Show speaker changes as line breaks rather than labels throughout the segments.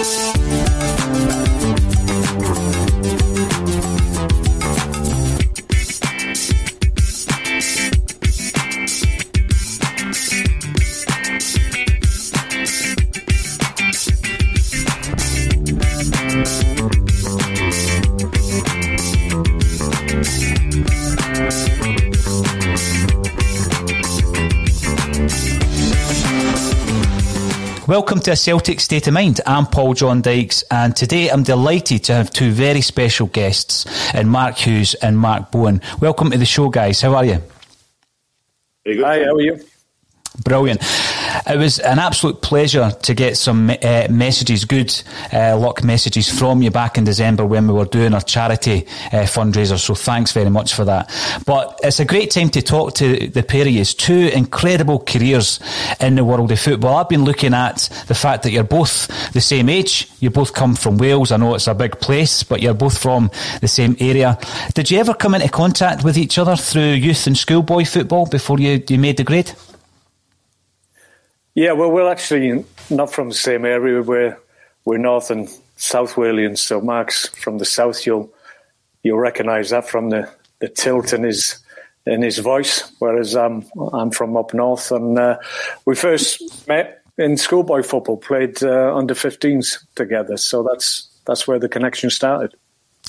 Thank Welcome to a Celtic State of Mind. I'm Paul John Dykes, and today I'm delighted to have two very special guests, in Mark Hughes and Mark Bowen. Welcome to the show, guys. How are you?
Hi, how are you?
Brilliant. It was an absolute pleasure to get some uh, messages, good uh, luck messages from you back in December when we were doing our charity uh, fundraiser. So thanks very much for that. But it's a great time to talk to the pair of you. Two incredible careers in the world of football. I've been looking at the fact that you're both the same age. You both come from Wales. I know it's a big place, but you're both from the same area. Did you ever come into contact with each other through youth and schoolboy football before you, you made the grade?
Yeah, well, we're actually not from the same area. We're we're North and South Walians. So Mark's from the south. You'll you'll recognise that from the, the tilt in his in his voice. Whereas I'm I'm from up north, and uh, we first met in schoolboy football, played uh, under 15s together. So that's that's where the connection started.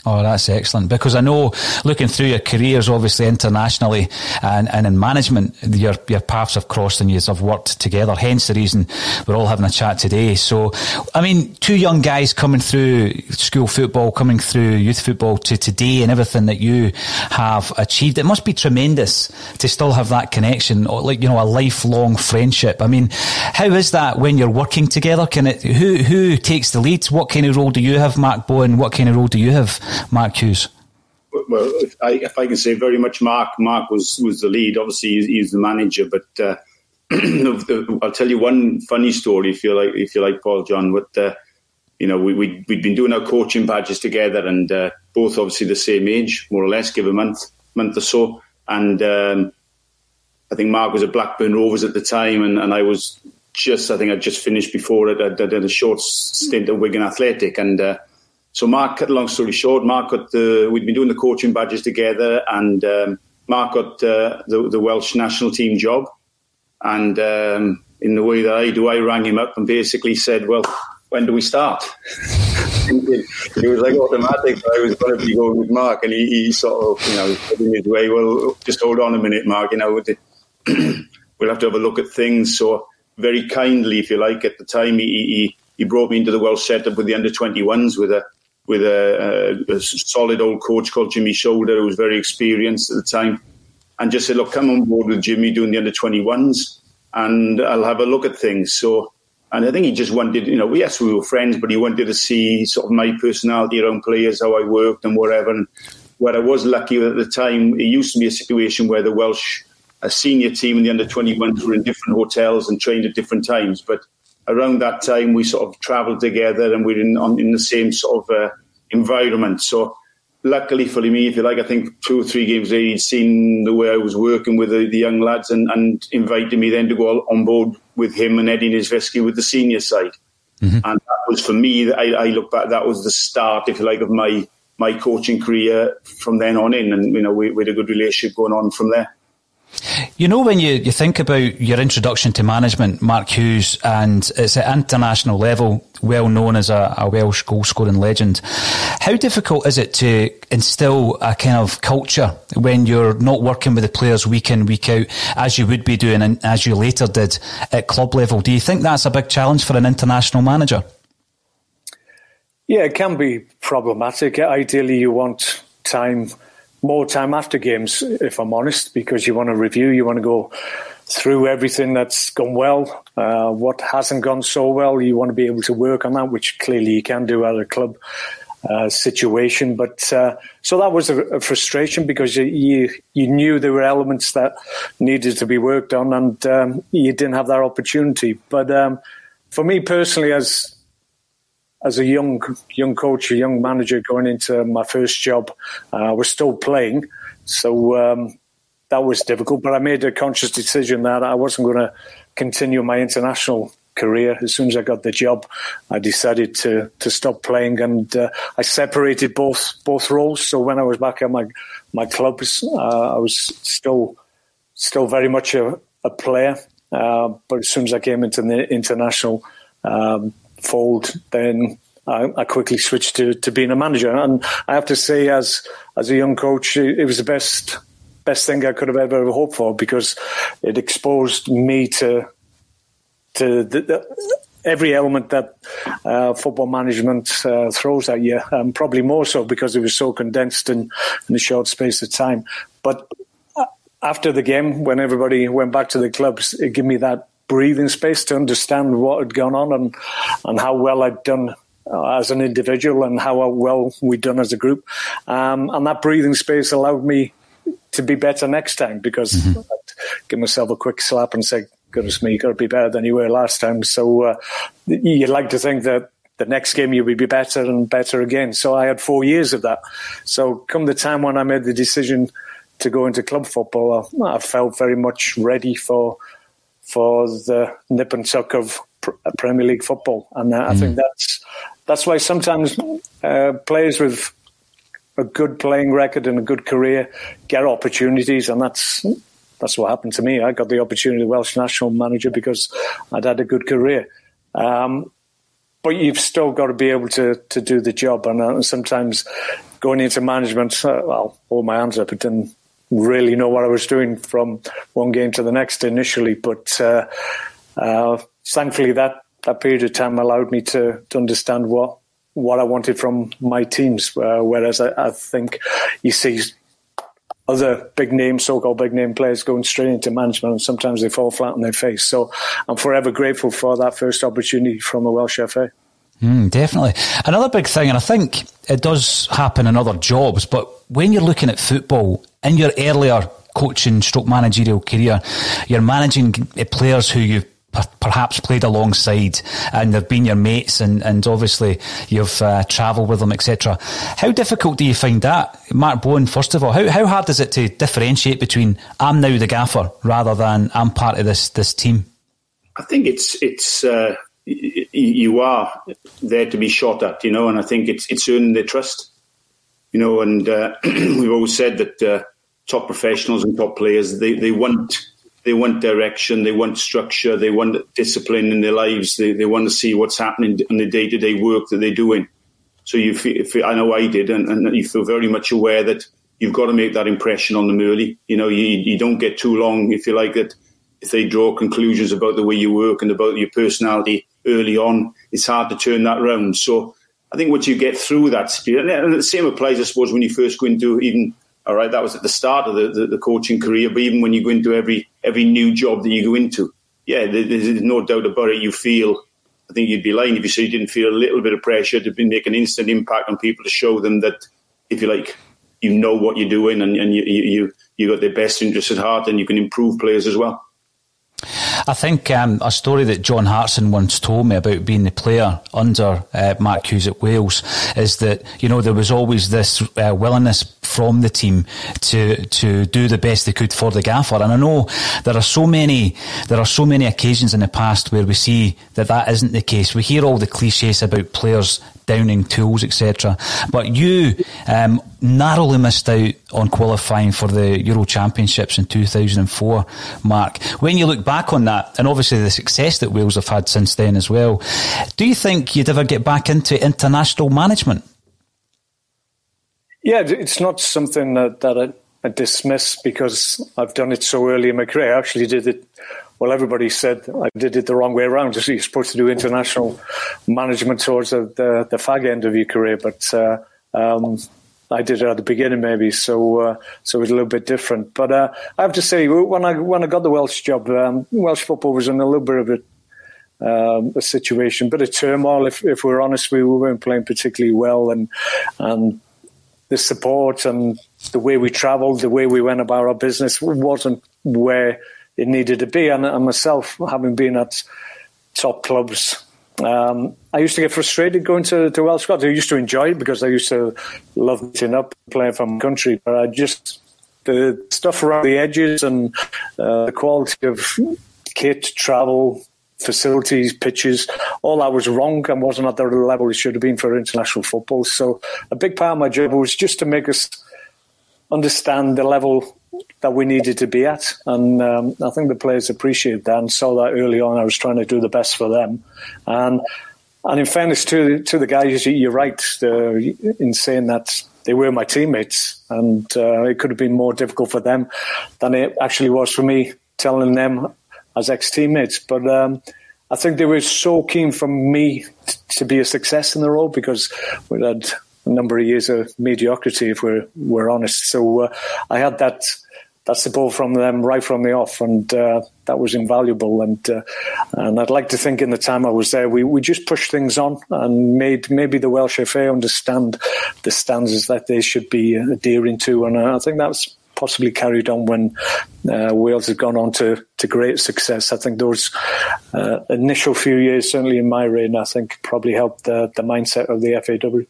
Oh, that's excellent. Because I know, looking through your careers, obviously internationally and, and in management, your, your paths have crossed and you have worked together. Hence the reason we're all having a chat today. So, I mean, two young guys coming through school football, coming through youth football to today and everything that you have achieved. It must be tremendous to still have that connection, or like, you know, a lifelong friendship. I mean, how is that when you're working together? Can it, who, who takes the lead? What kind of role do you have, Mark Bowen? What kind of role do you have? Mark Hughes?
Well, if I, if I can say very much, Mark. Mark was was the lead. Obviously, he's, he's the manager, but uh, I'll tell you one funny story if you like. If you like, Paul John, but. Uh, you know, we, we, we'd been doing our coaching badges together and uh, both obviously the same age, more or less, give a month, month or so. And um, I think Mark was at Blackburn Rovers at the time, and, and I was just, I think I'd just finished before it. I, I did a short stint at Wigan Athletic. And uh, so Mark, cut long story short, Mark got the, we'd been doing the coaching badges together, and um, Mark got uh, the, the Welsh national team job. And um, in the way that I do, I rang him up and basically said, well, when do we start? it was like automatic. I was going to be going with Mark, and he, he sort of, you know, put in his way, well, just hold on a minute, Mark. You know, we'll have to have a look at things. So very kindly, if you like, at the time, he he, he brought me into the Welsh setup with the under 21s with a with a, a, a solid old coach called Jimmy Shoulder, who was very experienced at the time, and just said, look, come on board with Jimmy doing the under 21s, and I'll have a look at things. So and I think he just wanted, you know, yes, we were friends, but he wanted to see sort of my personality around players, how I worked and whatever. And where I was lucky at the time, it used to be a situation where the Welsh a senior team and the under 21s were in different hotels and trained at different times. But around that time, we sort of travelled together and we are in, on, in the same sort of uh, environment. So luckily for me, if you like, I think two or three games later, he'd seen the way I was working with the, the young lads and, and, invited me then to go on board with him and Eddie Niedzwiecki with the senior side. Mm-hmm. And that was for me, I, I, look back, that was the start, if you like, of my, my coaching career from then on in. And, you know, we, we had a good relationship going on from there.
You know, when you, you think about your introduction to management, Mark Hughes, and it's at international level, well known as a, a Welsh goal scoring legend, how difficult is it to instill a kind of culture when you're not working with the players week in, week out, as you would be doing and as you later did at club level? Do you think that's a big challenge for an international manager?
Yeah, it can be problematic. Ideally, you want time more time after games, if I'm honest, because you want to review, you want to go through everything that's gone well, uh, what hasn't gone so well. You want to be able to work on that, which clearly you can do at a club uh, situation. But uh, so that was a, a, frustration because you, you, knew there were elements that needed to be worked on, and um, you didn't have that opportunity. But um, for me personally, as as a young young coach, a young manager going into my first job, uh, I was still playing, so um, that was difficult. But I made a conscious decision that I wasn't going to continue my international career. As soon as I got the job, I decided to to stop playing, and uh, I separated both both roles. So when I was back at my my clubs, uh, I was still still very much a, a player. Uh, but as soon as I came into the international um, fold, then I, I, quickly switched to, to being a manager. And I have to say, as as a young coach, it, it was the best best thing I could have ever hoped for because it exposed me to to the, the, every element that uh, football management uh, throws at you, and probably more so because it was so condensed in, in a short space of time. But uh, after the game, when everybody went back to the clubs, it gave me that breathing space to understand what had gone on and and how well I'd done uh, as an individual and how well we'd done as a group. Um, and that breathing space allowed me to be better next time because mm-hmm. I'd give myself a quick slap and say, goodness me, you've got to be better than you were last time. So uh, you'd like to think that the next game you would be better and better again. So I had four years of that. So come the time when I made the decision to go into club football, I, I felt very much ready for for the nip and tuck of Premier League football, and uh, I think mm. that's that's why sometimes uh, players with a good playing record and a good career get opportunities, and that's that's what happened to me. I got the opportunity, Welsh national manager, because I'd had a good career. Um, but you've still got to be able to to do the job, and, uh, sometimes going into management, uh, well, all my hands up, it didn't really know what I was doing from one game to the next initially. But uh, uh, thankfully, that, that period of time allowed me to, to understand what what I wanted from my teams. Uh, whereas I, I, think you see other big name, so-called big name players going straight into management, and sometimes they fall flat on their face. So I'm forever grateful for that first opportunity from the Welsh FA.
Mm, definitely. Another big thing, and I think it does happen in other jobs, but when you're looking at football in your earlier coaching stroke managerial career, you're managing players who you've perhaps played alongside and they've been your mates and, and obviously you've uh, travelled with them etc how difficult do you find that? Mark Bowen first of all how, how hard is it to differentiate between I'm now the gaffer rather than I'm part of this this team
I think it's it's uh, you are there to be shot at you know and I think it's it's earning their trust you know and uh, we've always said that uh, top professionals and top players they, they want they want direction, they want structure, they want discipline in their lives, they, they want to see what's happening in the day to day work that they're doing. So you feel, I know I did, and, and, you feel very much aware that you've got to make that impression on them early. You know, you, you don't get too long, if you like, that if they draw conclusions about the way you work and about your personality early on, it's hard to turn that round. So I think once you get through that, and the same applies, I suppose, when you first go into even all right, that was at the start of the, the, the, coaching career. But even when you go into every every new job that you go into, yeah, there's no doubt about it. You feel, I think you'd be lying if you said you didn't feel a little bit of pressure to make an instant impact on people to show them that, if you like, you know what you're doing and, and you, you you got their best interest at heart, and you can improve players as well.
I think um, a story that John Hartson once told me about being the player under uh, Mark Hughes at Wales is that you know there was always this uh, willingness from the team to to do the best they could for the gaffer, and I know there are so many there are so many occasions in the past where we see that that isn't the case. We hear all the cliches about players downing tools, etc. But you um, narrowly missed out on qualifying for the Euro Championships in 2004, Mark. When you look back on that, and obviously the success that Wales have had since then as well, do you think you'd ever get back into international management?
Yeah, it's not something that, that I, I dismiss because I've done it so early in my career. I actually did it well, everybody said I did it the wrong way around. You're supposed to do international management towards the, the, the fag end of your career, but uh, um, I did it at the beginning, maybe, so uh, so it was a little bit different. But uh, I have to say, when I when I got the Welsh job, um, Welsh football was in a little bit of a um, a situation, bit of turmoil. If, if we're honest, we weren't playing particularly well, and and the support and the way we travelled, the way we went about our business wasn't where it needed to be. And, and myself, having been at top clubs, um, I used to get frustrated going to, to Welsh squads. I used to enjoy it because I used to love meeting up, playing for my country. But I just the stuff around the edges and uh, the quality of kit, travel, facilities, pitches, all that was wrong and wasn't at the level it should have been for international football. So a big part of my job was just to make us understand the level that we needed to be at. And um, I think the players appreciated that and saw that early on. I was trying to do the best for them. And and in fairness to to the guys, you're right uh, in saying that they were my teammates, and uh, it could have been more difficult for them than it actually was for me telling them as ex teammates. But um, I think they were so keen for me t- to be a success in the role because we had number of years of mediocrity, if we're we're honest. So uh, I had that that support from them right from the off, and uh, that was invaluable. And uh, and I'd like to think in the time I was there, we, we just pushed things on and made maybe the Welsh FA understand the standards that they should be adhering to, and uh, I think that's possibly carried on when uh, Wales had gone on to, to great success. I think those uh, initial few years, certainly in my reign, I think probably helped the, the mindset of the FAW.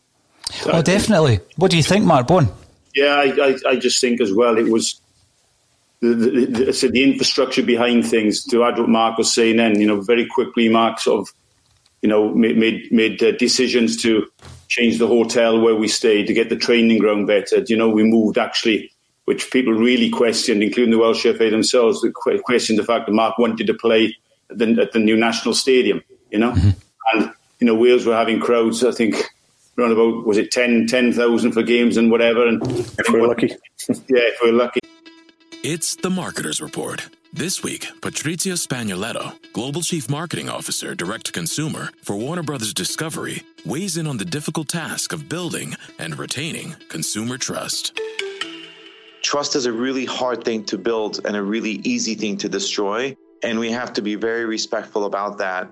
Oh, definitely. What do you think, Mark Bowen?
Yeah, I, I, I just think as well it was the, the, the, so the infrastructure behind things. To add what Mark was saying, then you know, very quickly, Mark sort of, you know, made made, made uh, decisions to change the hotel where we stayed to get the training ground better. You know, we moved actually, which people really questioned, including the Welsh FA themselves, questioned the fact that Mark wanted to play at the, at the new national stadium. You know, mm-hmm. and you know, Wales were having crowds. I think around about was it 10,000 for games and whatever. And
if we're lucky,
yeah, if we're lucky.
It's the Marketers Report. This week, Patrizio Spagnoletto, Global Chief Marketing Officer, Direct to Consumer for Warner Brothers Discovery, weighs in on the difficult task of building and retaining consumer trust.
Trust is a really hard thing to build and a really easy thing to destroy. And we have to be very respectful about that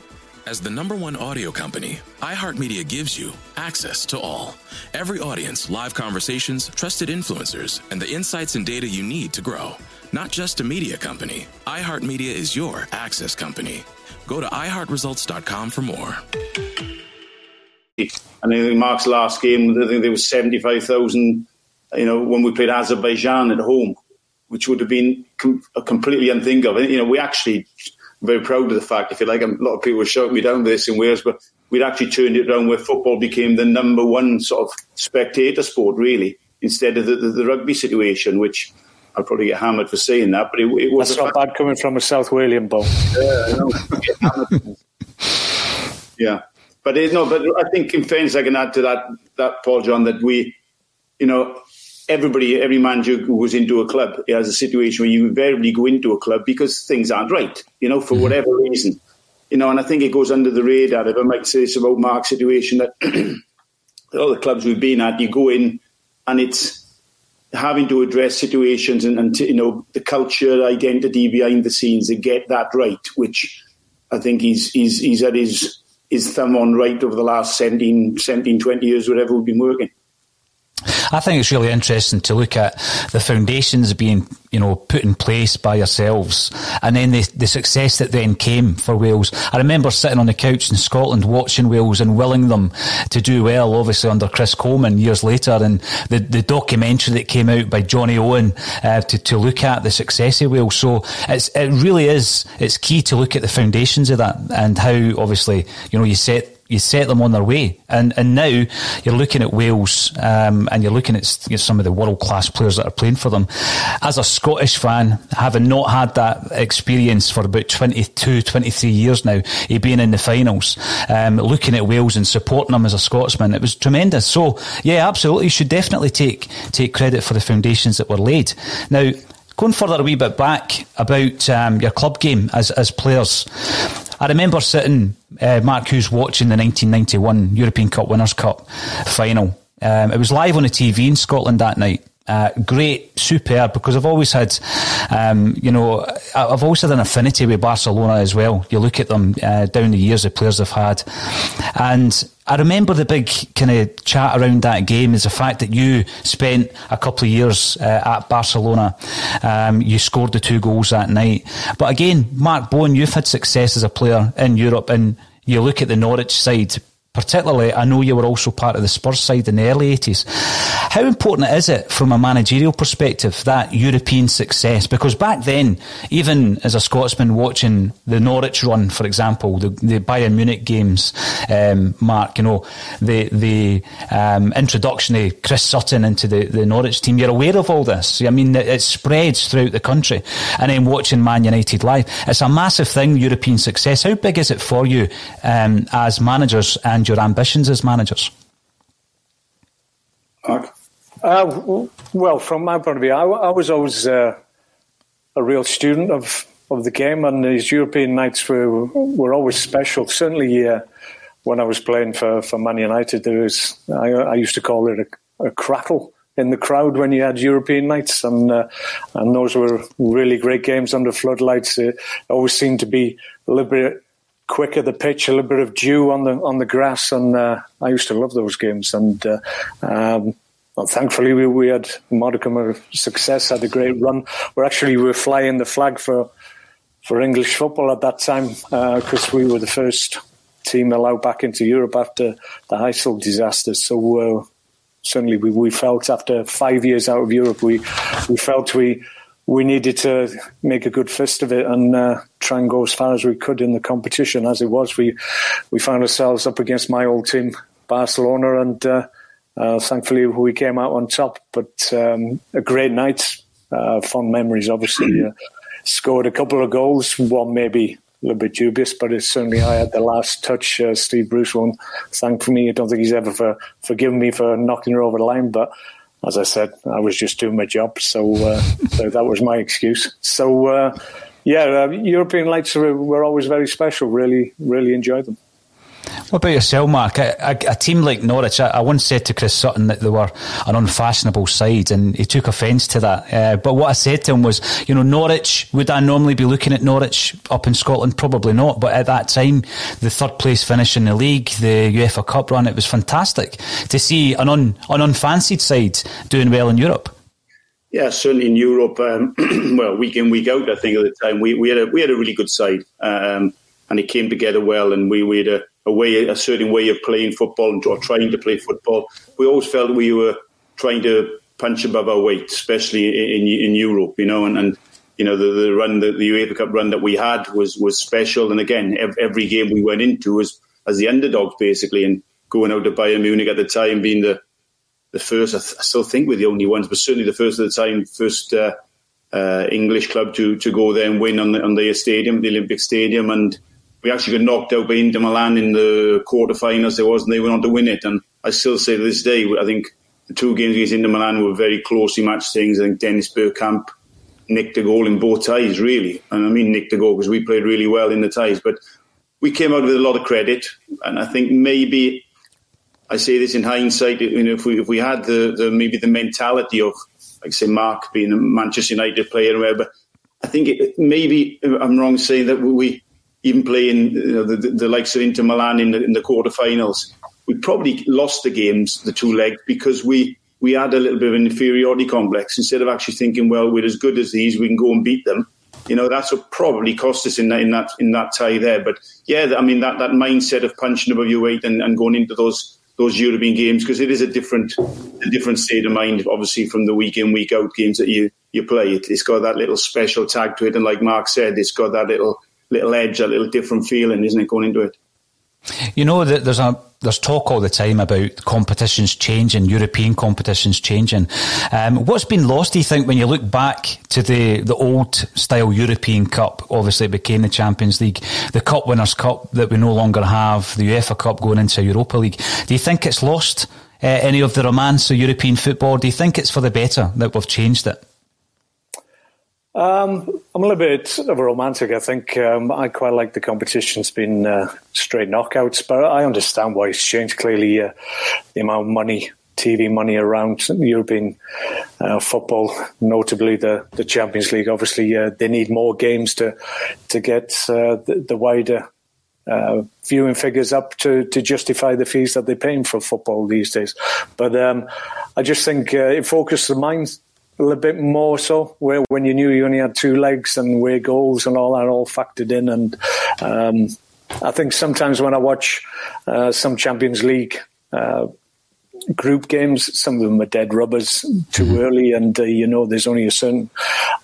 As the number one audio company, iHeartMedia gives you access to all. Every audience, live conversations, trusted influencers, and the insights and data you need to grow. Not just a media company, iHeartMedia is your access company. Go to iHeartResults.com for more.
And I think Mark's last game, I think there was 75,000, you know, when we played Azerbaijan at home, which would have been com- uh, completely unthinkable. You know, we actually very proud of the fact, if you like, a lot of people were shouting me down this in Wales, but we'd actually turned it around where football became the number one sort of spectator sport, really, instead of the, the, the rugby situation, which I'll probably get hammered for saying that, but it, it was
That's not bad coming from a South Walian bowl.
Yeah, yeah. But it, no, but I think in fairness, I can add to that, that Paul John, that we, you know, everybody, every manager who goes into a club has a situation where you invariably go into a club because things aren't right, you know, for mm-hmm. whatever reason. You know, and I think it goes under the radar. If I might say this about Mark's situation, that all the clubs we've been at, you go in and it's having to address situations and, and you know, the culture, identity behind the scenes to get that right, which I think he's, he's, he's had his, his thumb on right over the last 17, 17 20 years, whatever we've been working.
I think it's really interesting to look at the foundations being, you know, put in place by yourselves, and then the, the success that then came for Wales. I remember sitting on the couch in Scotland watching Wales and willing them to do well, obviously under Chris Coleman years later, and the, the documentary that came out by Jonny Owen uh, to, to look at the success of Wales. So it's, it really is, it's key to look at the foundations of that and how obviously, you know, you set you set them on their way. And and now you're looking at Wales um, and you're looking at you know, some of the world class players that are playing for them. As a Scottish fan, having not had that experience for about 22, 23 years now, he being in the finals, um, looking at Wales and supporting them as a Scotsman, it was tremendous. So yeah, absolutely, you should definitely take take credit for the foundations that were laid. Now. Going further a wee bit back about um, your club game as, as players, I remember sitting, uh, Mark Hughes, watching the 1991 European Cup Winners' Cup final. Um, it was live on the TV in Scotland that night. Uh, great, superb, because I've always had, um, you know, I've always had an affinity with Barcelona as well. You look at them uh, down the years, the players they've had. And I remember the big kind of chat around that game is the fact that you spent a couple of years uh, at Barcelona. Um, you scored the two goals that night. But again, Mark Bowen, you've had success as a player in Europe, and you look at the Norwich side particularly, I know you were also part of the Spurs side in the early 80s. How important is it from a managerial perspective, that European success? Because back then, even as a Scotsman watching the Norwich run, for example, the, the Bayern Munich games, um, Mark, you know, the, the um, introduction of Chris Sutton into the, the Norwich team, you're aware of all this. I mean, it, spreads throughout the country. And then watching Man United live, it's a massive thing, European success. How big is it for you um, as managers and and your ambitions as managers?
Uh, well, from my point of view, I, I was always uh, a real student of, of the game, and these European nights were were always special. Certainly, uh, when I was playing for, for Man United, there was I, I used to call it a, a, crackle in the crowd when you had European nights, and uh, and those were really great games under floodlights. It always seemed to be a little bit quicker the pitch, a little bit of dew on the on the grass, and uh, I used to love those games. And uh, um, well, thankfully, we, we had modicum of success, had a great run. We're actually we were flying the flag for for English football at that time because uh, we were the first team allowed back into Europe after the Heysel disaster. So uh, certainly, we, we felt after five years out of Europe, we we felt we we needed to make a good fist of it and uh, try and go as far as we could in the competition. As it was, we we found ourselves up against my old team, Barcelona, and uh, uh, thankfully we came out on top. But um, a great night, uh, fond memories. Obviously, uh, scored a couple of goals. One maybe a little bit dubious, but it's certainly I had the last touch. Uh, Steve Bruce won't thank for me. I don't think he's ever for, forgiven me for knocking her over the line, but as I said, I was just doing my job, so uh, so that was my excuse. So uh, yeah, uh, European lights were, were always very special. Really, really enjoyed them.
What about yourself, Mark? A, a, a team like Norwich, I, I, once said to Chris Sutton that they were an unfashionable side, and he took offence to that. Uh, but what I said to him was, you know, Norwich, would I normally be looking at Norwich up in Scotland? Probably not. But at that time, the third place finish in the league, the UEFA Cup run, it was fantastic to see an, un, an unfancied side doing well in Europe.
Yeah, certainly in Europe. Um, well, week in week out, I think at the time we, we had a we had a really good side, um, and it came together well, and we, we had a a way, a certain way of playing football or trying to play football. We always felt we were trying to punch above our weight, especially in in Europe, you know, and, and you know the, the run, the, the UEFA Cup run that we had was was special. And again, every game we went into was as the underdogs basically, and going out to Bayern Munich at the time, being the the first, I, th- I still think we're the only ones, but certainly the first at the time, first uh, uh, English club to to go there and win on the on the stadium, the Olympic Stadium, and we actually got knocked out by Inter Milan in the quarterfinals. There was, and they went on to win it. And I still say to this day, I think the two games against Inter Milan were very closely matched things. I think Dennis Bergkamp nicked a goal in both ties, really. And I mean nicked a goal because we played really well in the ties. But we came out with a lot of credit, and I think maybe I say this in hindsight. You know, if we if we had the, the maybe the mentality of like say Mark being a Manchester United player, whatever, I think it, maybe I'm wrong saying that we even playing you know, the, the, likes of Inter Milan in the, in the quarterfinals, we probably lost the games, the two legs, because we, we had a little bit of an inferiority complex. Instead of actually thinking, well, we're as good as these, we can go and beat them. You know, that's what probably cost us in that in that in that tie there. But yeah, I mean that, that mindset of punching above your weight and, and going into those those European games because it is a different a different state of mind, obviously, from the week in week out games that you you play. It, has got that little special tag to it, and like Mark said, it's got that little little edge, a little different feeling, isn't it, going into it?
You know that there's a there's talk all the time about competitions changing, European competitions changing. Um, what's been lost, do you think, when you look back to the, the old style European Cup? Obviously, it became the Champions League, the Cup Winners' Cup that we no longer have, the UEFA Cup going into Europa League. Do you think it's lost uh, any of the romance of European football? Do you think it's for the better that we've changed it?
Um, I'm a little bit of a romantic. I think um, I quite like the competition. It's been uh, straight knockouts, but I understand why it's changed. Clearly, uh, the amount of money, TV money around European uh, football, notably the, the Champions League. Obviously, uh, they need more games to to get uh, the, the, wider uh, viewing figures up to, to justify the fees that they're paying for football these days. But um, I just think it focuses the mind a little bit more so, where when you knew you only had two legs and where goals and all that all factored in. And um, I think sometimes when I watch uh, some Champions League uh, group games, some of them are dead rubbers too mm-hmm. early, and uh, you know there's only a certain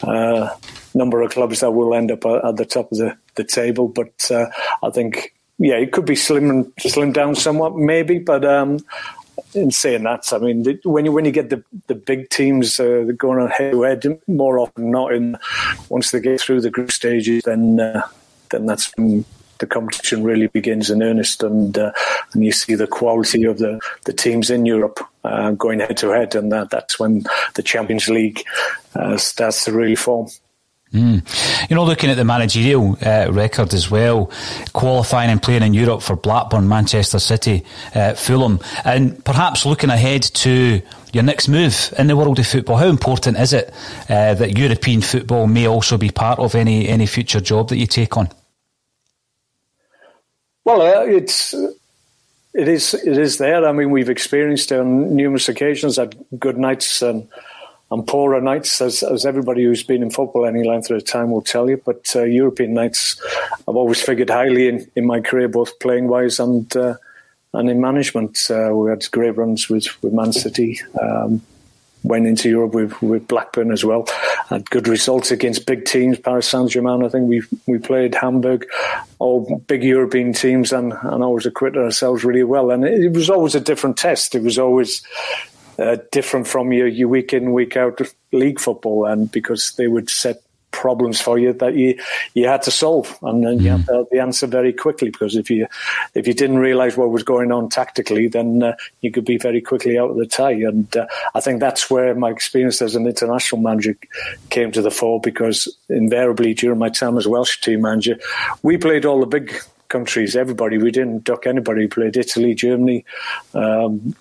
uh, number of clubs that will end up at the top of the, the table. But uh, I think yeah, it could be slim slimmed down somewhat, maybe. But um, in saying that, I mean, the, when you when you get the the big teams uh, going on head to head, more often not in once they get through the group stages, then uh, then that's when the competition really begins in earnest, and uh, and you see the quality of the, the teams in Europe uh, going head to head, and that that's when the Champions League uh, starts to really form.
Mm. You know, looking at the managerial uh, record as well, qualifying and playing in Europe for Blackburn, Manchester City, uh, Fulham, and perhaps looking ahead to your next move in the world of football. How important is it uh, that European football may also be part of any any future job that you take on?
Well, uh, it's it is it is there. I mean, we've experienced on numerous occasions at good nights and and poorer nights, as, as everybody who's been in football any length of time will tell you. But uh, European nights, I've always figured highly in, in my career, both playing wise and uh, and in management. Uh, we had great runs with, with Man City. Um, went into Europe with, with Blackburn as well. Had good results against big teams, Paris Saint Germain. I think we we played Hamburg, all big European teams, and, and always acquitted ourselves really well. And it, it was always a different test. It was always uh, different from your, your week in week out league football, and because they would set problems for you that you you had to solve, and then you had the answer very quickly. Because if you if you didn't realise what was going on tactically, then uh, you could be very quickly out of the tie. And uh, I think that's where my experience as an international manager came to the fore. Because invariably during my time as Welsh team manager, we played all the big countries, everybody. We didn't duck anybody. We played Italy, Germany, um,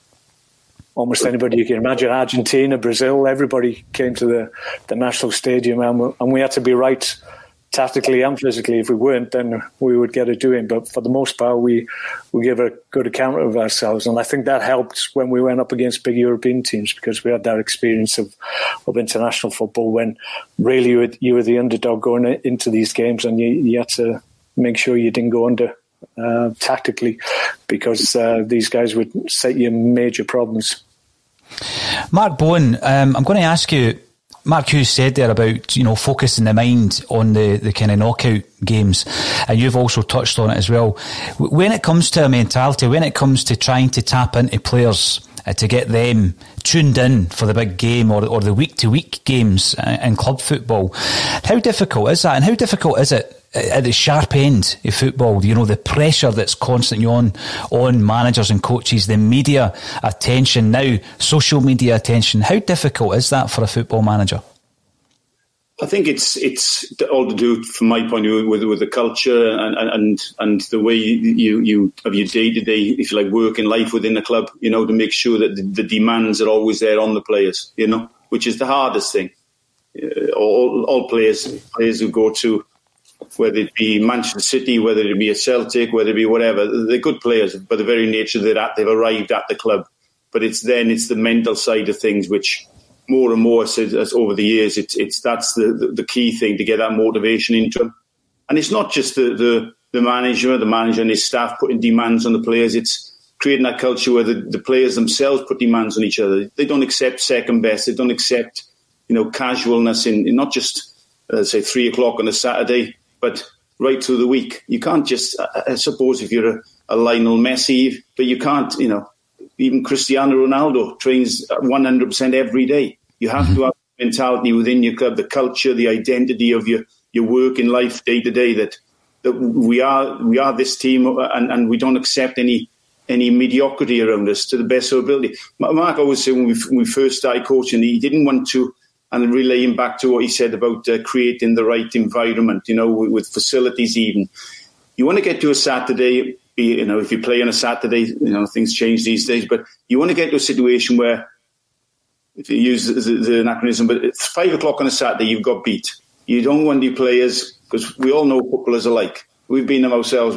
almost anybody you can imagine, Argentina, Brazil. Everybody came to the, the national stadium, and we, and we had to be right tactically and physically. If we weren't, then we would get a doing. But for the most part, we we give a good account of ourselves, and I think that helped when we went up against big European teams because we had that experience of of international football when really you were, you were the underdog going into these games, and you, you had to make sure you didn't go under uh, tactically because uh, these guys would set you major problems.
Mark Bowen, um, I'm going to ask you. Mark Hughes said there about you know focusing the mind on the, the kind of knockout games, and you've also touched on it as well. When it comes to a mentality, when it comes to trying to tap into players uh, to get them tuned in for the big game or, or the week to week games uh, in club football, how difficult is that, and how difficult is it at the sharp end of football, you know, the pressure that's constantly on on managers and coaches, the media attention now, social media attention. How difficult is that for a football manager?
I think it's it's all to do, from my point of view, with with the culture and and and the way you you have your day to day, if you like, work in life within the club. You know, to make sure that the, the demands are always there on the players. You know, which is the hardest thing. Uh, all all players players who go to whether it be Manchester City, whether it be a Celtic, whether it be whatever. They're good players, by the very nature that they've arrived at the club. But it's then it's the mental side of things which more and more as, as over the years it's it's that's the, the, the key thing to get that motivation into them. And it's not just the, the the manager, the manager and his staff putting demands on the players. It's creating that culture where the, the players themselves put demands on each other. They don't accept second best. They don't accept you know casualness in, in not just uh, say three o'clock on a Saturday but right through the week. You can't just, I suppose, if you're a, a Lionel Messi, but you can't, you know, even Cristiano Ronaldo trains 100% every day. You have mm-hmm. to have mentality within your club, the culture, the identity of your, your work in life day to day that, that we are we are this team and, and we don't accept any any mediocrity around us to the best of our ability. Mark always said when we, when we first started coaching, he didn't want to and relaying back to what he said about uh, creating the right environment, you know, with, with, facilities even. You want to get to a Saturday, you know, if you play on a Saturday, you know, things change these days, but you want to get to a situation where, if you use the, the anachronism, but it's five o'clock on a Saturday, you've got beat. You don't want the players, because we all know footballers are like. We've been them ourselves.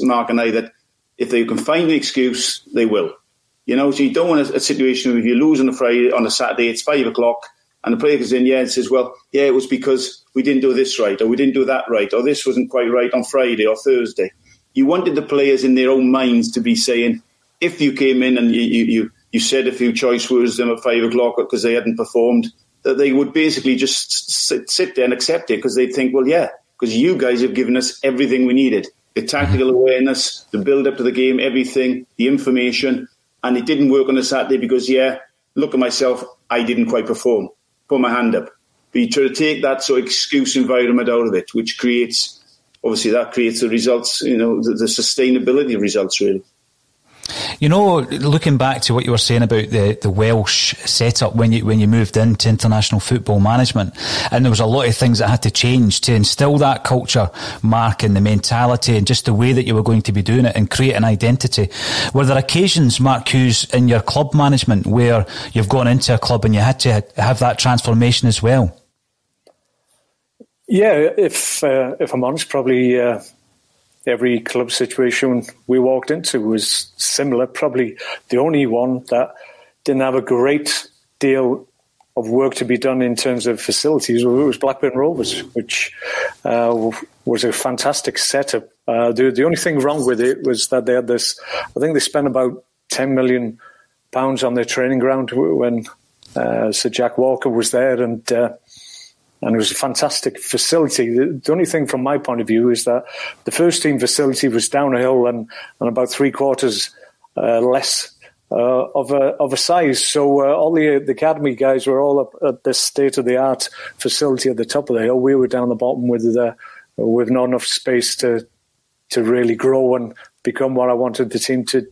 Mark and I, that if they can find an excuse, they will. You know, so you don't want a, a situation where you lose on a Friday, on a Saturday, it's five o'clock and the player in, yeah, and says, well, yeah, it was because we didn't do this right, or we didn't do that right, or this wasn't quite right on Friday or Thursday. You wanted the players in their own minds to be saying, if you came in and you, you, you said a few choice words to them at five o'clock because they hadn't performed, that they would basically just sit, sit there and accept it because they'd think, well, yeah, because you guys have given us everything we needed the tactical awareness, the build up to the game, everything, the information. And it didn't work on a Saturday because, yeah, look at myself, I didn't quite perform put my hand up. But you try to take that sort of excuse environment out of it, which creates, obviously, that creates the results, you know, the, the sustainability of results, really.
You know, looking back to what you were saying about the, the Welsh setup when you when you moved into international football management, and there was a lot of things that had to change to instill that culture, Mark, and the mentality, and just the way that you were going to be doing it, and create an identity. Were there occasions, Mark Hughes, in your club management where you've gone into a club and you had to have that transformation as well?
Yeah, if uh, if I'm honest, probably. Uh every club situation we walked into was similar. Probably the only one that didn't have a great deal of work to be done in terms of facilities was Blackburn Rovers, which uh, was a fantastic setup. Uh, the, the only thing wrong with it was that they had this. I think they spent about ten million pounds on their training ground when uh, Sir Jack Walker was there, and uh, and it was a fantastic facility. The, only thing from my point of view is that the first team facility was down a hill and, and about three quarters uh, less uh, of a of a size. So uh, all the the academy guys were all up at this state of the art facility at the top of the hill. We were down the bottom with the with not enough space to to really grow and become what I wanted the team to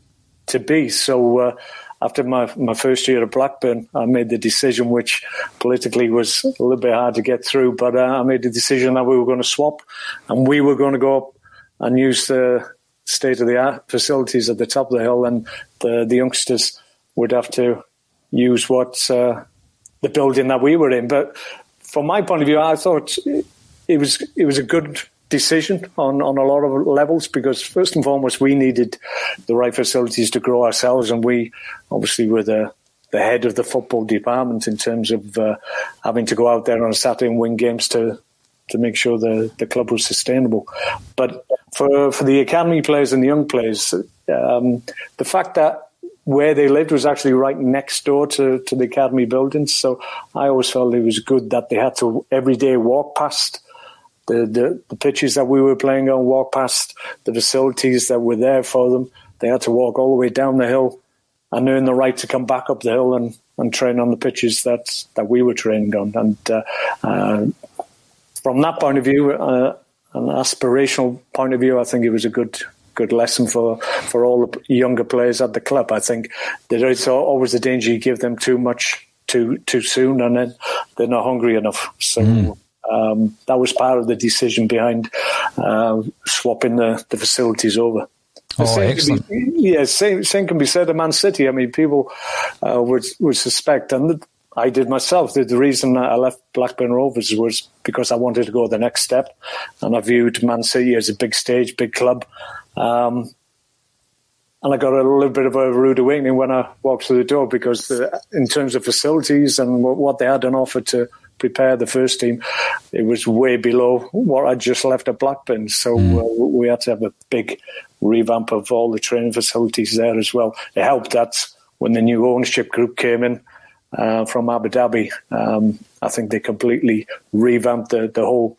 to be. So uh, after my, my first year at Blackburn, I made the decision, which politically was a little bit hard to get through, but uh, I made the decision that we were going to swap and we were going to go up and use the state of the art facilities at the top of the hill, and the, the youngsters would have to use what uh, the building that we were in. But from my point of view, I thought it was it was a good decision on, on a lot of levels because first and foremost we needed the right facilities to grow ourselves and we obviously were the the head of the football department in terms of uh, having to go out there on a Saturday and win games to to make sure the, the club was sustainable. But for for the academy players and the young players, um, the fact that where they lived was actually right next door to, to the academy buildings. So I always felt it was good that they had to every day walk past the, the, the pitches that we were playing on, walk past the facilities that were there for them. They had to walk all the way down the hill and earn the right to come back up the hill and, and train on the pitches that, that we were training on. And uh, uh, from that point of view, uh, an aspirational point of view, I think it was a good good lesson for, for all the younger players at the club. I think there is always a danger you give them too much too too soon, and then they're not hungry enough. So. Mm. Um, that was part of the decision behind uh, swapping the, the facilities over.
Oh, same excellent.
Be, yeah, same, same can be said of Man City. I mean, people uh, would would suspect, and I did myself. The, the reason I left Blackburn Rovers was because I wanted to go the next step, and I viewed Man City as a big stage, big club. Um, and I got a little bit of a rude awakening when I walked through the door because, the, in terms of facilities and what, what they had on offer to prepare the first team, it was way below what I just left at Blackburn. So mm. uh, we had to have a big revamp of all the training facilities there as well. It helped that when the new ownership group came in uh, from Abu Dhabi, um, I think they completely revamped the, the whole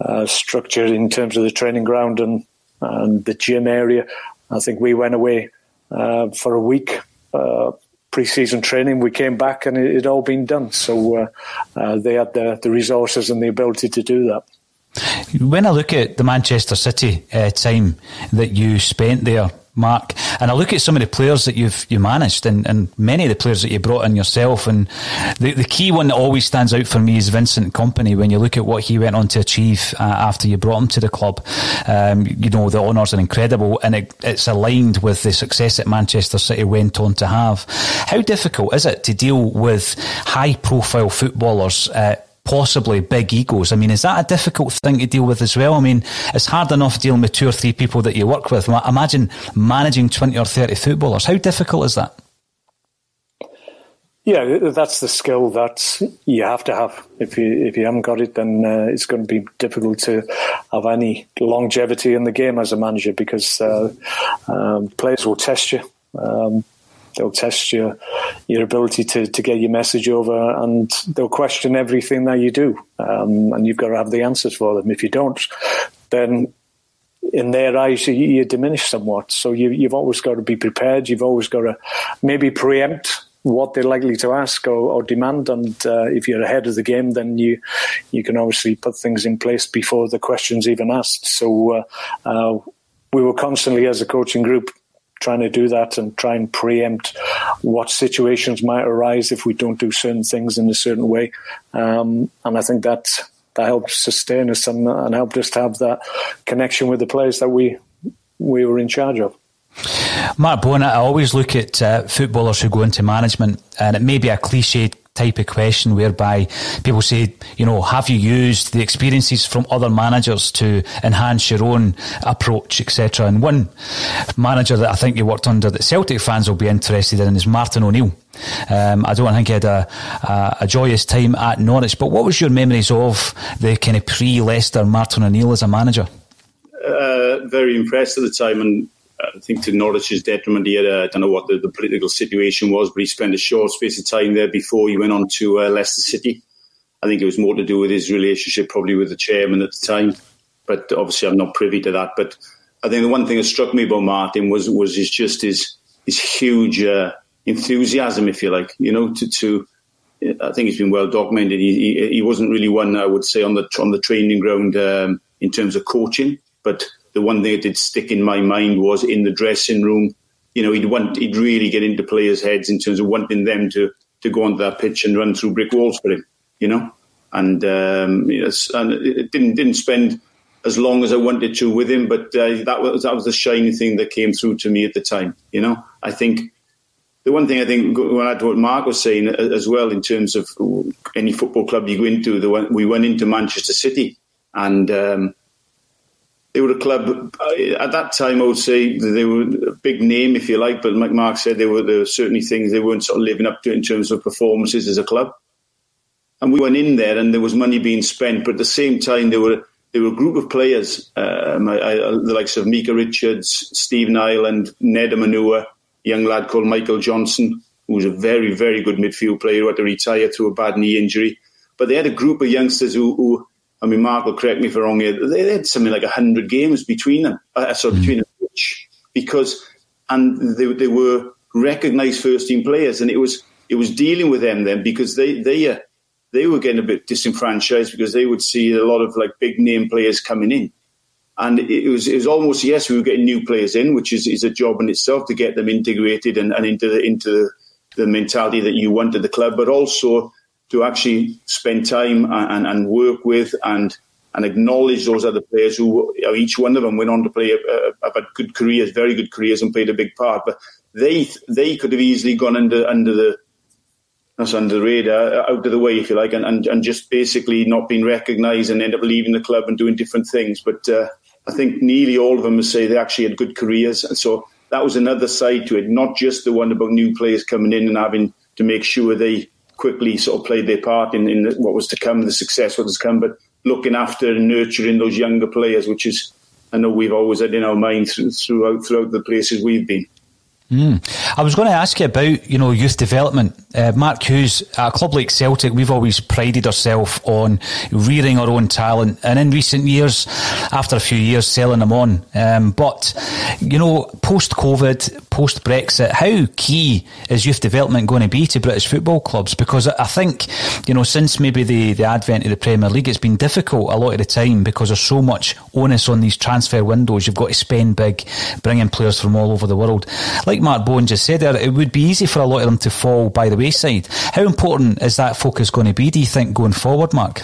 uh, structure in terms of the training ground and, and the gym area. I think we went away uh, for a week uh, pre-season training. We came back and it had all been done. So uh, uh, they had the, the resources and the ability to do that.
When I look at the Manchester City uh, time that you spent there, Mark, and I look at some of the players that you've you managed, and, and many of the players that you brought in yourself, and the, the key one that always stands out for me is Vincent Kompany. When you look at what he went on to achieve uh, after you brought him to the club, um, you know the honours are incredible, and it, it's aligned with the success that Manchester City went on to have. How difficult is it to deal with high-profile footballers? Uh, possibly big egos. I mean, is that a difficult thing to deal with as well? I mean, it's hard enough dealing with two or three people that you work with. Imagine managing 20 or 30 footballers. How difficult is that?
Yeah, that's the skill that you have to have. If you if you haven't got it, then uh, it's going to be difficult to have any longevity in the game as a manager because uh, um, players will test you. Um, they'll test your your ability to, to get your message over, and they'll question everything that you do, um, and you've got to have the answers for them. If you don't, then in their eyes, you, you diminish somewhat. So you, you've always got to be prepared. You've always got to maybe preempt what they're likely to ask or, or demand. And uh, if you're ahead of the game, then you you can obviously put things in place before the question's even asked. So uh, uh, we were constantly, as a coaching group, trying to do that and try and preempt what situations might arise if we don't do certain things in a certain way. Um, and I think that that helped sustain us and, and helped us to have that connection with the players that we we were in charge of.
Mark Bowen, I always look at uh, footballers who go into management, and it may be a cliched type of question whereby people say, you know, have you used the experiences from other managers to enhance your own approach, etc. And one manager that I think you worked under that Celtic fans will be interested in is Martin O'Neill. Um, I don't think he had a, a, a, joyous time at Norwich, but what was your memories of the kind of pre-Leicester Martin O'Neill as a manager?
Uh, very impressed at the time, and I think to Norwich's detriment, he had a, I don't know what the, the, political situation was, but he spent a short space of time there before he went on to uh, Leicester City. I think it was more to do with his relationship probably with the chairman at the time, but obviously I'm not privy to that. But I think the one thing that struck me about Martin was was his just his his huge uh, enthusiasm, if you like, you know, to, to I think it's been well documented. He, he, he wasn't really one I would say on the on the training ground um, in terms of coaching, but the one thing that did stick in my mind was in the dressing room. You know, he'd want he'd really get into players' heads in terms of wanting them to to go onto that pitch and run through brick walls for him. You know, and um, yes, and it didn't didn't spend as long as I wanted to with him, but uh, that was that was the shiny thing that came through to me at the time. You know, I think the one thing I think when I what Mark was saying as well in terms of any football club you go into, the one, we went into Manchester City and. Um, they were a club uh, at that time. I would say they were a big name, if you like. But like Mark said, there were, there were certainly things they weren't sort of living up to in terms of performances as a club. And we went in there, and there was money being spent. But at the same time, there were there were a group of players, um, I, I, the likes of Micah Richards, Stephen Ireland, Nedum Onuoha, a young lad called Michael Johnson, who was a very very good midfield player who had to retire through a bad knee injury. But they had a group of youngsters who, who I mean, Mark will correct me if I'm wrong here. They had something like hundred games between them, uh, sorry, mm. between them, because and they they were recognised first team players, and it was it was dealing with them then because they they uh, they were getting a bit disenfranchised because they would see a lot of like big name players coming in, and it was it was almost yes we were getting new players in, which is, is a job in itself to get them integrated and, and into the into the mentality that you wanted the club, but also to actually spend time and, and work with and and acknowledge those other players who each one of them went on to play have had good careers, very good careers, and played a big part. But they they could have easily gone under under the that's under the radar, out of the way, if you like, and, and, and just basically not being recognised and end up leaving the club and doing different things. But uh, I think nearly all of them would say they actually had good careers, and so that was another side to it, not just the one about new players coming in and having to make sure they quickly sort of played their part in, in what was to come, the success what to come, but looking after and nurturing those younger players, which is I know we've always had in our mind throughout throughout the places we've been.
Mm. I was going to ask you about, you know, youth development. Uh, Mark Hughes, a club like Celtic, we've always prided ourselves on rearing our own talent, and in recent years, after a few years, selling them on. Um, but, you know, post COVID, post Brexit, how key is youth development going to be to British football clubs? Because I think, you know, since maybe the, the advent of the Premier League, it's been difficult a lot of the time because there's so much onus on these transfer windows. You've got to spend big, bring in players from all over the world. Like Mark Bowen just said there, it would be easy for a lot of them to fall by the wayside. How important is that focus going to be, do you think, going forward, Mark?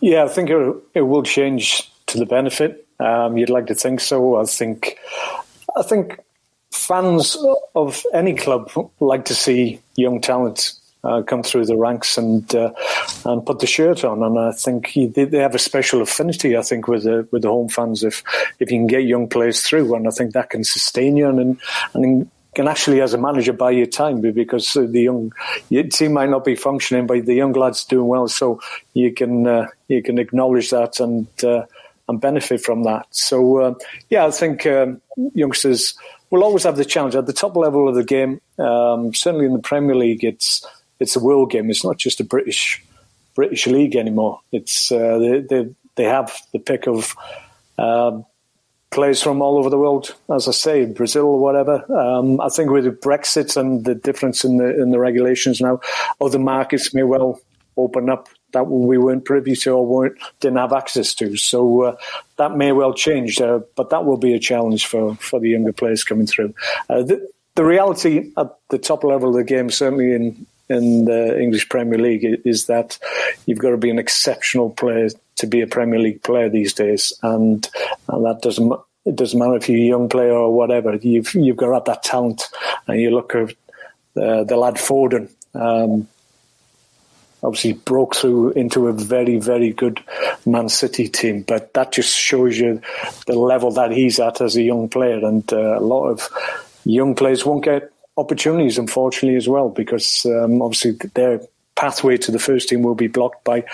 Yeah, I think it, will change to the benefit. Um, you'd like to think so. I think, I think fans of any club like to see young talent uh, come through the ranks and uh, and put the shirt on. And I think he, they have a special affinity. I think with the with the home fans if if you can get young players through, and I think that can sustain you and and can actually, as a manager, buy your time because the young your team might not be functioning, but the young lads doing well, so you can uh, you can acknowledge that and uh, and benefit from that. So uh, yeah, I think um, youngsters will always have the challenge at the top level of the game. Um, certainly in the Premier League, it's it's a world game. It's not just a British British league anymore. It's uh, they, they, they have the pick of um, players from all over the world. As I say, Brazil or whatever. Um, I think with Brexit and the difference in the in the regulations now, other markets may well open up that we weren't privy to or weren't didn't have access to. So uh, that may well change, uh, but that will be a challenge for, for the younger players coming through. Uh, the, the reality at the top level of the game, certainly in in the English Premier League is that you've got to be an exceptional player to be a Premier League player these days, and, and that doesn't it doesn't matter if you're a young player or whatever. You've you've got that talent, and you look at uh, the lad Foden. Um, obviously broke through into a very, very good Man City team. But that just shows you the level that he's at as a young player. And uh, a lot of young players won't get opportunities, unfortunately, as well, because um, obviously their pathway to the first team will be blocked by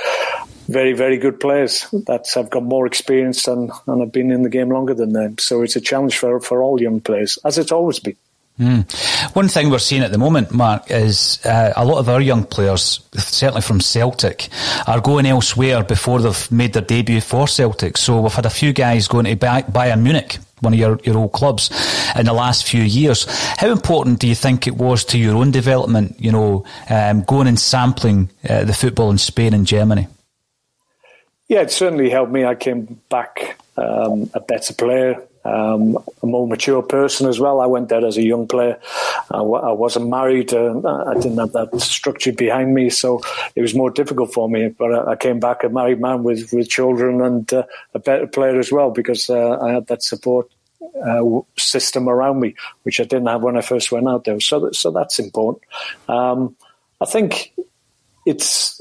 very, very good players that have got more experience and, and have been in the game longer than them. So it's a challenge for, for all young players, as it's always been.
Mm. One thing we're seeing at the moment, Mark, is uh, a lot of our young players, certainly from Celtic, are going elsewhere before they've made their debut for Celtic. So we've had a few guys going to Bayern Munich, one of your, your old clubs, in the last few years. How important do you think it was to your own development, you know, um, going and sampling uh, the football in Spain and Germany?
Yeah, it certainly helped me. I came back um, a better player, um, a more mature person as well. I went there as a young player. I w- I wasn't married. Uh, I didn't have that structure behind me, so it was more difficult for me. But I, I came back a married man with, with children and uh, a better player as well because uh, I had that support uh, system around me, which I didn't have when I first went out there. So, so that's important. Um, I think it's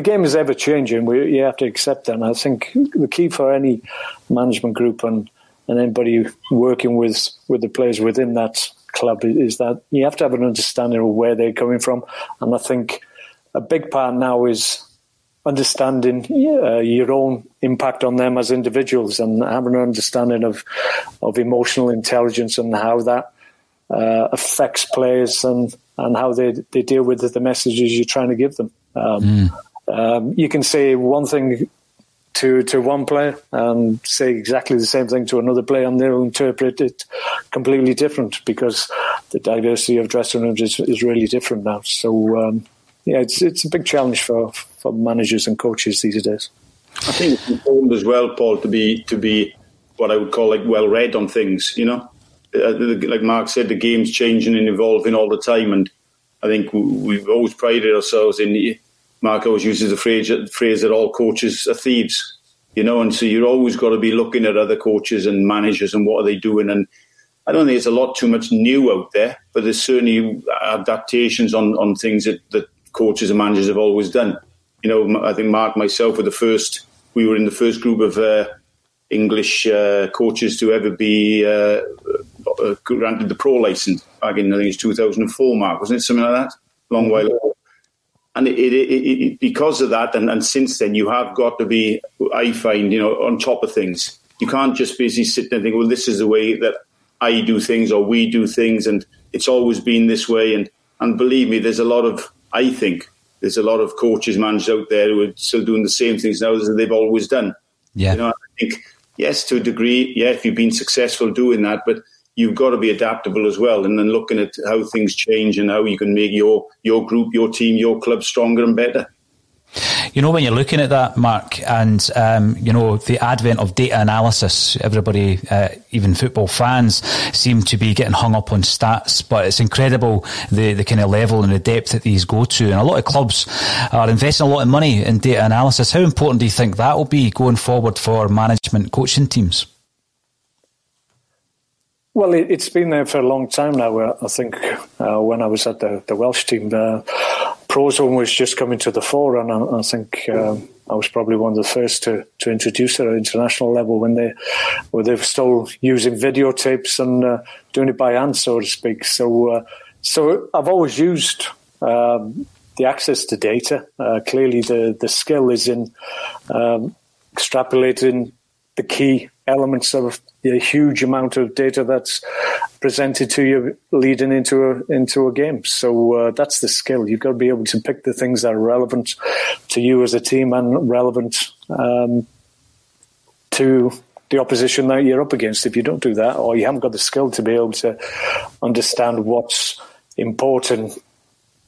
the game is ever changing. We, you have to accept that. And I think the key for any management group and, and anybody working with, with the players within that club is that you have to have an understanding of where they're coming from. And I think a big part now is understanding uh, your own impact on them as individuals and having an understanding of, of emotional intelligence and how that uh, affects players and, and how they, they deal with the messages you're trying to give them. Um, mm. Um, you can say one thing to to one player and say exactly the same thing to another player, and they'll interpret it completely different because the diversity of dressing rooms is, is really different now. So um, yeah, it's it's a big challenge for for managers and coaches these days.
I think it's important as well, Paul, to be to be what I would call like well read on things. You know, uh, like Mark said, the game's changing and evolving all the time, and I think we've always prided ourselves in Mark always uses the phrase, phrase that all coaches are thieves, you know, and so you're always got to be looking at other coaches and managers and what are they doing. And I don't think there's a lot too much new out there, but there's certainly adaptations on, on things that, that coaches and managers have always done. You know, I think Mark, myself, were the first, we were in the first group of uh, English uh, coaches to ever be uh, uh granted the pro license back in, I think it's 2004, Mark, wasn't it? Something like that? Long while ago and it, it, it, because of that, and, and since then, you have got to be, I find, you know, on top of things. You can't just basically sit there and think, well, this is the way that I do things or we do things, and it's always been this way. And and believe me, there's a lot of, I think, there's a lot of coaches, managers out there who are still doing the same things now as they've always done.
Yeah.
You know, I think yes, to a degree, yeah, if you've been successful doing that, but you've got to be adaptable as well, and then looking at how things change and how you can make your your group, your team, your club stronger and better.
You know, when you're looking at that, Mark, and um, you know the advent of data analysis, everybody, uh, even football fans, seem to be getting hung up on stats. But it's incredible the the kind of level and the depth that these go to, and a lot of clubs are investing a lot of money in data analysis. How important do you think that will be going forward for management coaching teams?
Well, it, has been there for a long time now. Uh, I think uh, when I was at the, the Welsh team, the Prozone was just coming to the fore, and I, I think um, I was probably one of the first to, to introduce it at international level when they were they were still using videotapes and uh, doing it by hand, so to speak. So, uh, so I've always used. Um, the access to data. Uh, clearly, the, the skill is in um, extrapolating the key elements of the huge amount of data that's presented to you leading into a into a game. So uh, that's the skill. You've got to be able to pick the things that are relevant to you as a team and relevant um, to the opposition that you're up against. If you don't do that, or you haven't got the skill to be able to understand what's important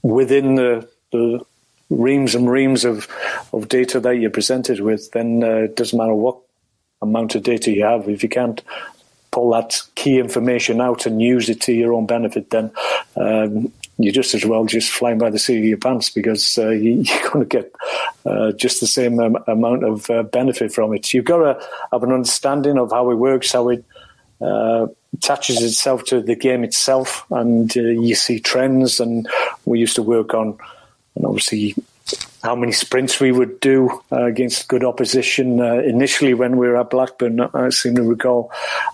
within the, the reams and reams of, of data that you're presented with, then uh, it doesn't matter what amount of data you have, if you can't pull that key information out and use it to your own benefit, then um, you just as well just flying by the seat of your pants because uh, you, are going to get uh, just the same um, amount of uh, benefit from it. You've got to have an understanding of how it works, how it uh, attaches itself to the game itself, and uh, you see trends. And we used to work on, and obviously how many sprints we would do uh, against good opposition. Uh, initially, when we were at Blackburn, I seem to recall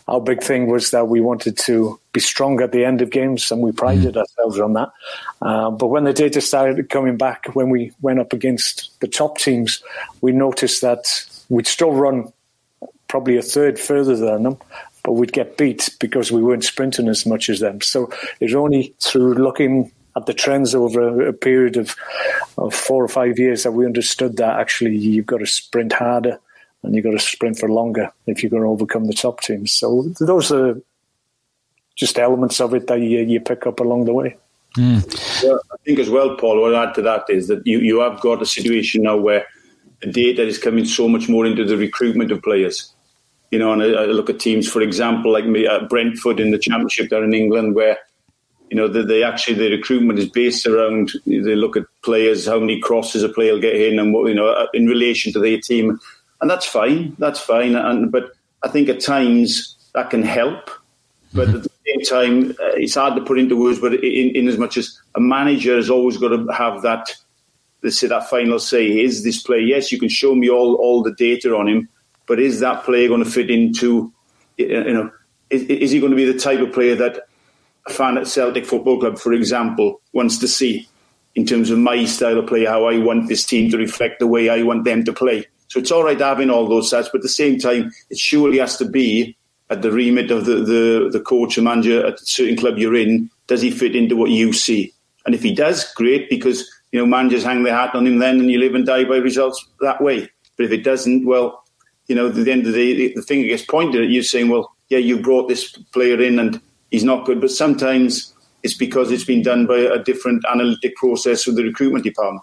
our big thing was that we wanted to be strong at the end of games, and we prided mm. ourselves on that. Uh, but when the data started coming back, when we went up against the top teams, we noticed that we'd still run probably a third further than them, but we'd get beat because we weren't sprinting as much as them. So it's only through looking at the trends over a, period of, of four or five years that we understood that actually you've got to sprint harder and you've got to sprint for longer if you're going to overcome the top teams. So those are just elements of it that you, you pick up along the way.
Mm. Well, I think as well, Paul, what I'd add to that is that you, you have got a situation now where the data is coming so much more into the recruitment of players. You know, and I, I look at teams, for example, like me, uh, Brentford in the Championship there in England, where you know, they, they, actually the recruitment is based around they look at players, how many crosses a player will get in, and what you know in relation to their team, and that's fine, that's fine. And but I think at times that can help, but at the same time, uh, it's hard to put into words. But in, in as much as a manager has always got to have that, let's say that final say: is this player? Yes, you can show me all all the data on him, but is that player going to fit into, you know, is he going to be the type of player that a fan at Celtic Football Club, for example, wants to see in terms of my style of play, how I want this team to reflect the way I want them to play. So it's all right having all those stats, but at the same time, it surely has to be at the remit of the, the, the coach or manager at a certain club you're in. Does he fit into what you see? And if he does, great, because you know managers hang their hat on him then, and you live and die by results that way. But if it doesn't, well, you know, at the end of the day, the thing that gets pointed at you saying, well, yeah, you brought this player in and he's not good. But sometimes it's because it's been done by a different analytic process with the recruitment department.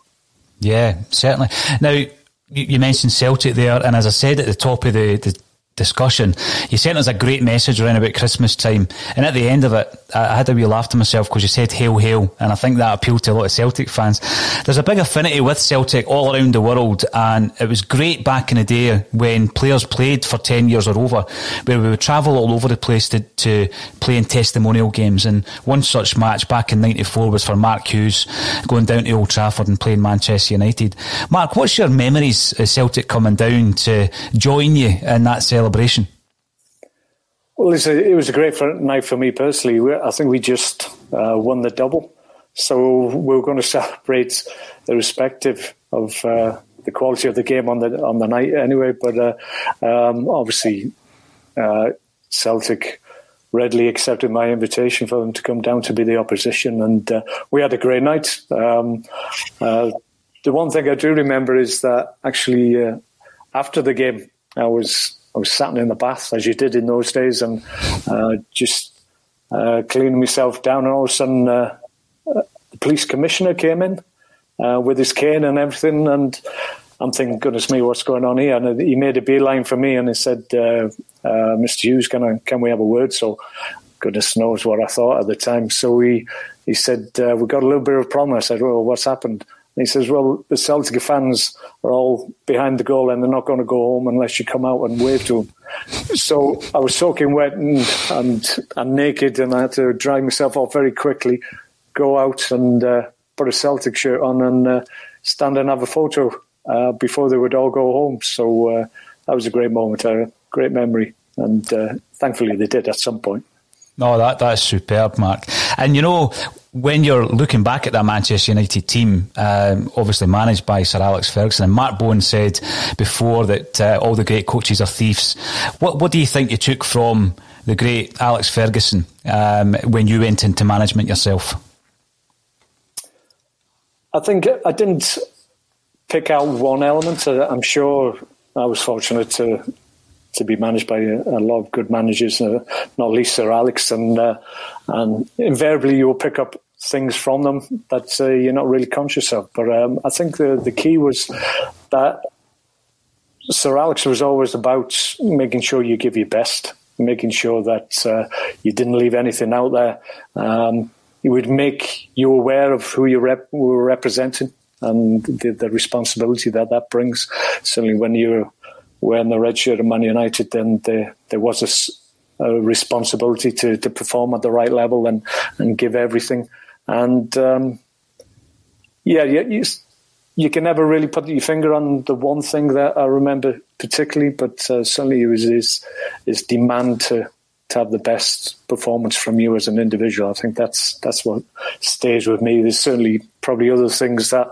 Yeah, certainly. Now, you mentioned Celtic there, and as I said at the top of the, the discussion. You sent us a great message around about Christmas time, and at the end of it, I had a wee laugh to myself because you said "Hail, hail," and I think that appealed to a lot of Celtic fans. There's a big affinity with Celtic all around the world, and it was great back in the day when players played for ten years or over, where we would travel all over the place to, to play in testimonial games. And one such match back in '94 was for Mark Hughes going down to Old Trafford and playing Manchester United. Mark, what's your memories of Celtic coming down to join you in that celebration? Celebration?
Well, a, it was a great night for me personally. I think we just uh, won the double. So we are going to celebrate the irrespective of uh, the quality of the game on the on the night anyway. But uh, um, obviously, uh, Celtic readily accepted my invitation for them to come down to be the opposition, and uh, we had a great night. Um, uh, the one thing I do remember is that actually after the game, I was I was sat in the bath as you did in those days and uh, just uh, cleaning myself down. And all of a sudden, uh, uh the police commissioner came in uh, with his cane and everything. And I'm thinking, goodness me, what's going on here? And he made a beeline for me and he said, uh, Mr. Hughes, can, I, can we have a word? So goodness knows what I thought at the time. So he, he said, We've got a little bit of a problem. I said, Well, what's happened? And he says, well, the Celtic fans are all behind the goal and they're not going to go home unless you come out and wave to them. So I was soaking wet and, and, and naked and I had to dry myself off very quickly, go out and uh, put a Celtic shirt on and uh, stand and have a photo uh, before they would all go home. So uh, that was a great moment, a great memory. And uh, thankfully they did at some point.
No, that that's superb, Mark. And you know, when you're looking back at that Manchester United team, um, obviously managed by Sir Alex Ferguson, and Mark Bowen said before that uh, all the great coaches are thieves. What what do you think you took from the great Alex Ferguson um, when you went into management yourself?
I think I didn't pick out one element. I'm sure I was fortunate to to be managed by a, a lot of good managers, uh, not least Sir Alex, and uh, and invariably you will pick up things from them that uh, you're not really conscious of. But um, I think the the key was that Sir Alex was always about making sure you give your best, making sure that uh, you didn't leave anything out there. Um, he would make you aware of who you rep- were representing and the, the, responsibility that that brings. Certainly, when you're wearing the red shirt of Man United, then there there was a, a responsibility to, to perform at the right level and, and give everything. And um, yeah, you, you can never really put your finger on the one thing that I remember particularly, but uh, certainly it was his, his demand to to have the best performance from you as an individual. I think that's that's what stays with me. There's certainly probably other things that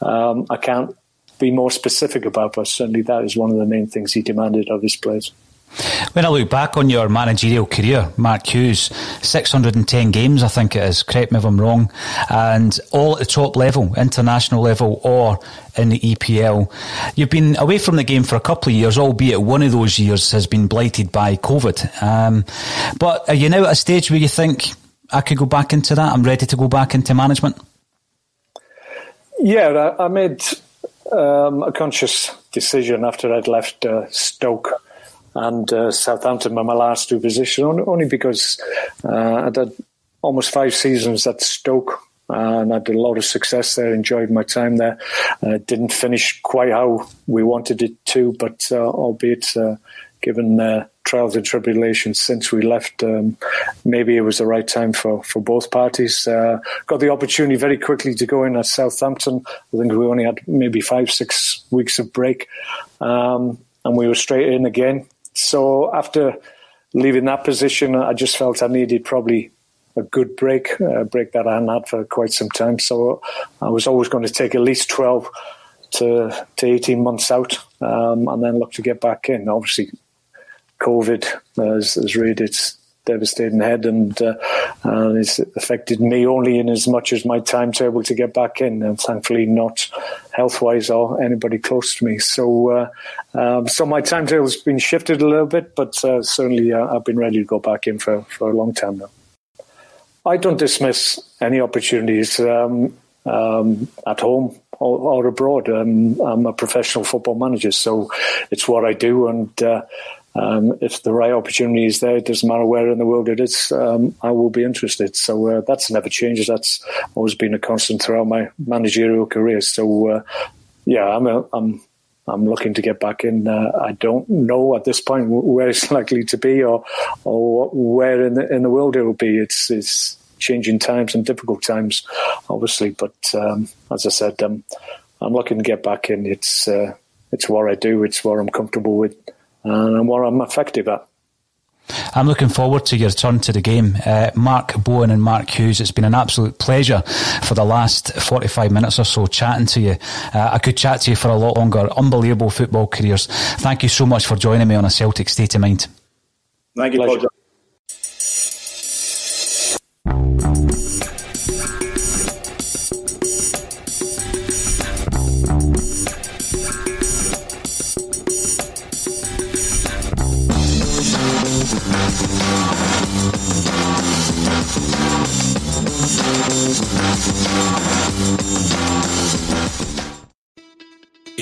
um, I can't be more specific about, but certainly that is one of the main things he demanded of his players.
When I look back on your managerial career, Mark Hughes, 610 games, I think it is, correct me if I'm wrong, and all at the top level, international level or in the EPL. You've been away from the game for a couple of years, albeit one of those years has been blighted by COVID. Um, but are you now at a stage where you think, I could go back into that? I'm ready to go back into management?
Yeah, I made um, a conscious decision after I'd left uh, Stoke and uh, Southampton were my last two positions, only because uh, I did almost five seasons at Stoke. and I did a lot of success there, enjoyed my time there. Uh, didn't finish quite how we wanted it to, but uh, albeit uh, given trials and tribulations since we left, um, maybe it was the right time for, for both parties. Uh, got the opportunity very quickly to go in at Southampton. I think we only had maybe five, six weeks of break. Um, and we were straight in again. So after leaving that position, I just felt I needed probably a good break, a break that I hadn't had for quite some time. So I was always going to take at least 12 to, to 18 months out um, and then look to get back in. Obviously, COVID has, has reared its devastating head and, uh, and it's affected me only in as much as my timetable to get back in and thankfully not health wise or anybody close to me. So, uh, um, so my timetable has been shifted a little bit, but uh, certainly uh, I've been ready to go back in for, for a long time now. I don't dismiss any opportunities um, um, at home or, or abroad. I'm a professional football manager, so it's what I do, and uh, um, if the right opportunity is there, it doesn't matter where in the world it is, um, I will be interested. So uh, that's never changed. That's always been a constant throughout my managerial career. So uh, yeah, I'm a, I'm I'm looking to get back in. Uh, I don't know at this point where it's likely to be or or where in the in the world it will be. It's it's changing times and difficult times, obviously. But um, as I said, um, I'm looking to get back in. It's uh, it's what I do. It's what I'm comfortable with and what I'm effective at.
I'm looking forward to your turn to the game. Uh, Mark Bowen and Mark Hughes, it's been an absolute pleasure for the last 45 minutes or so chatting to you. Uh, I could chat to you for a lot longer. Unbelievable football careers. Thank you so much for joining me on a Celtic State of Mind.
Thank you, Paul.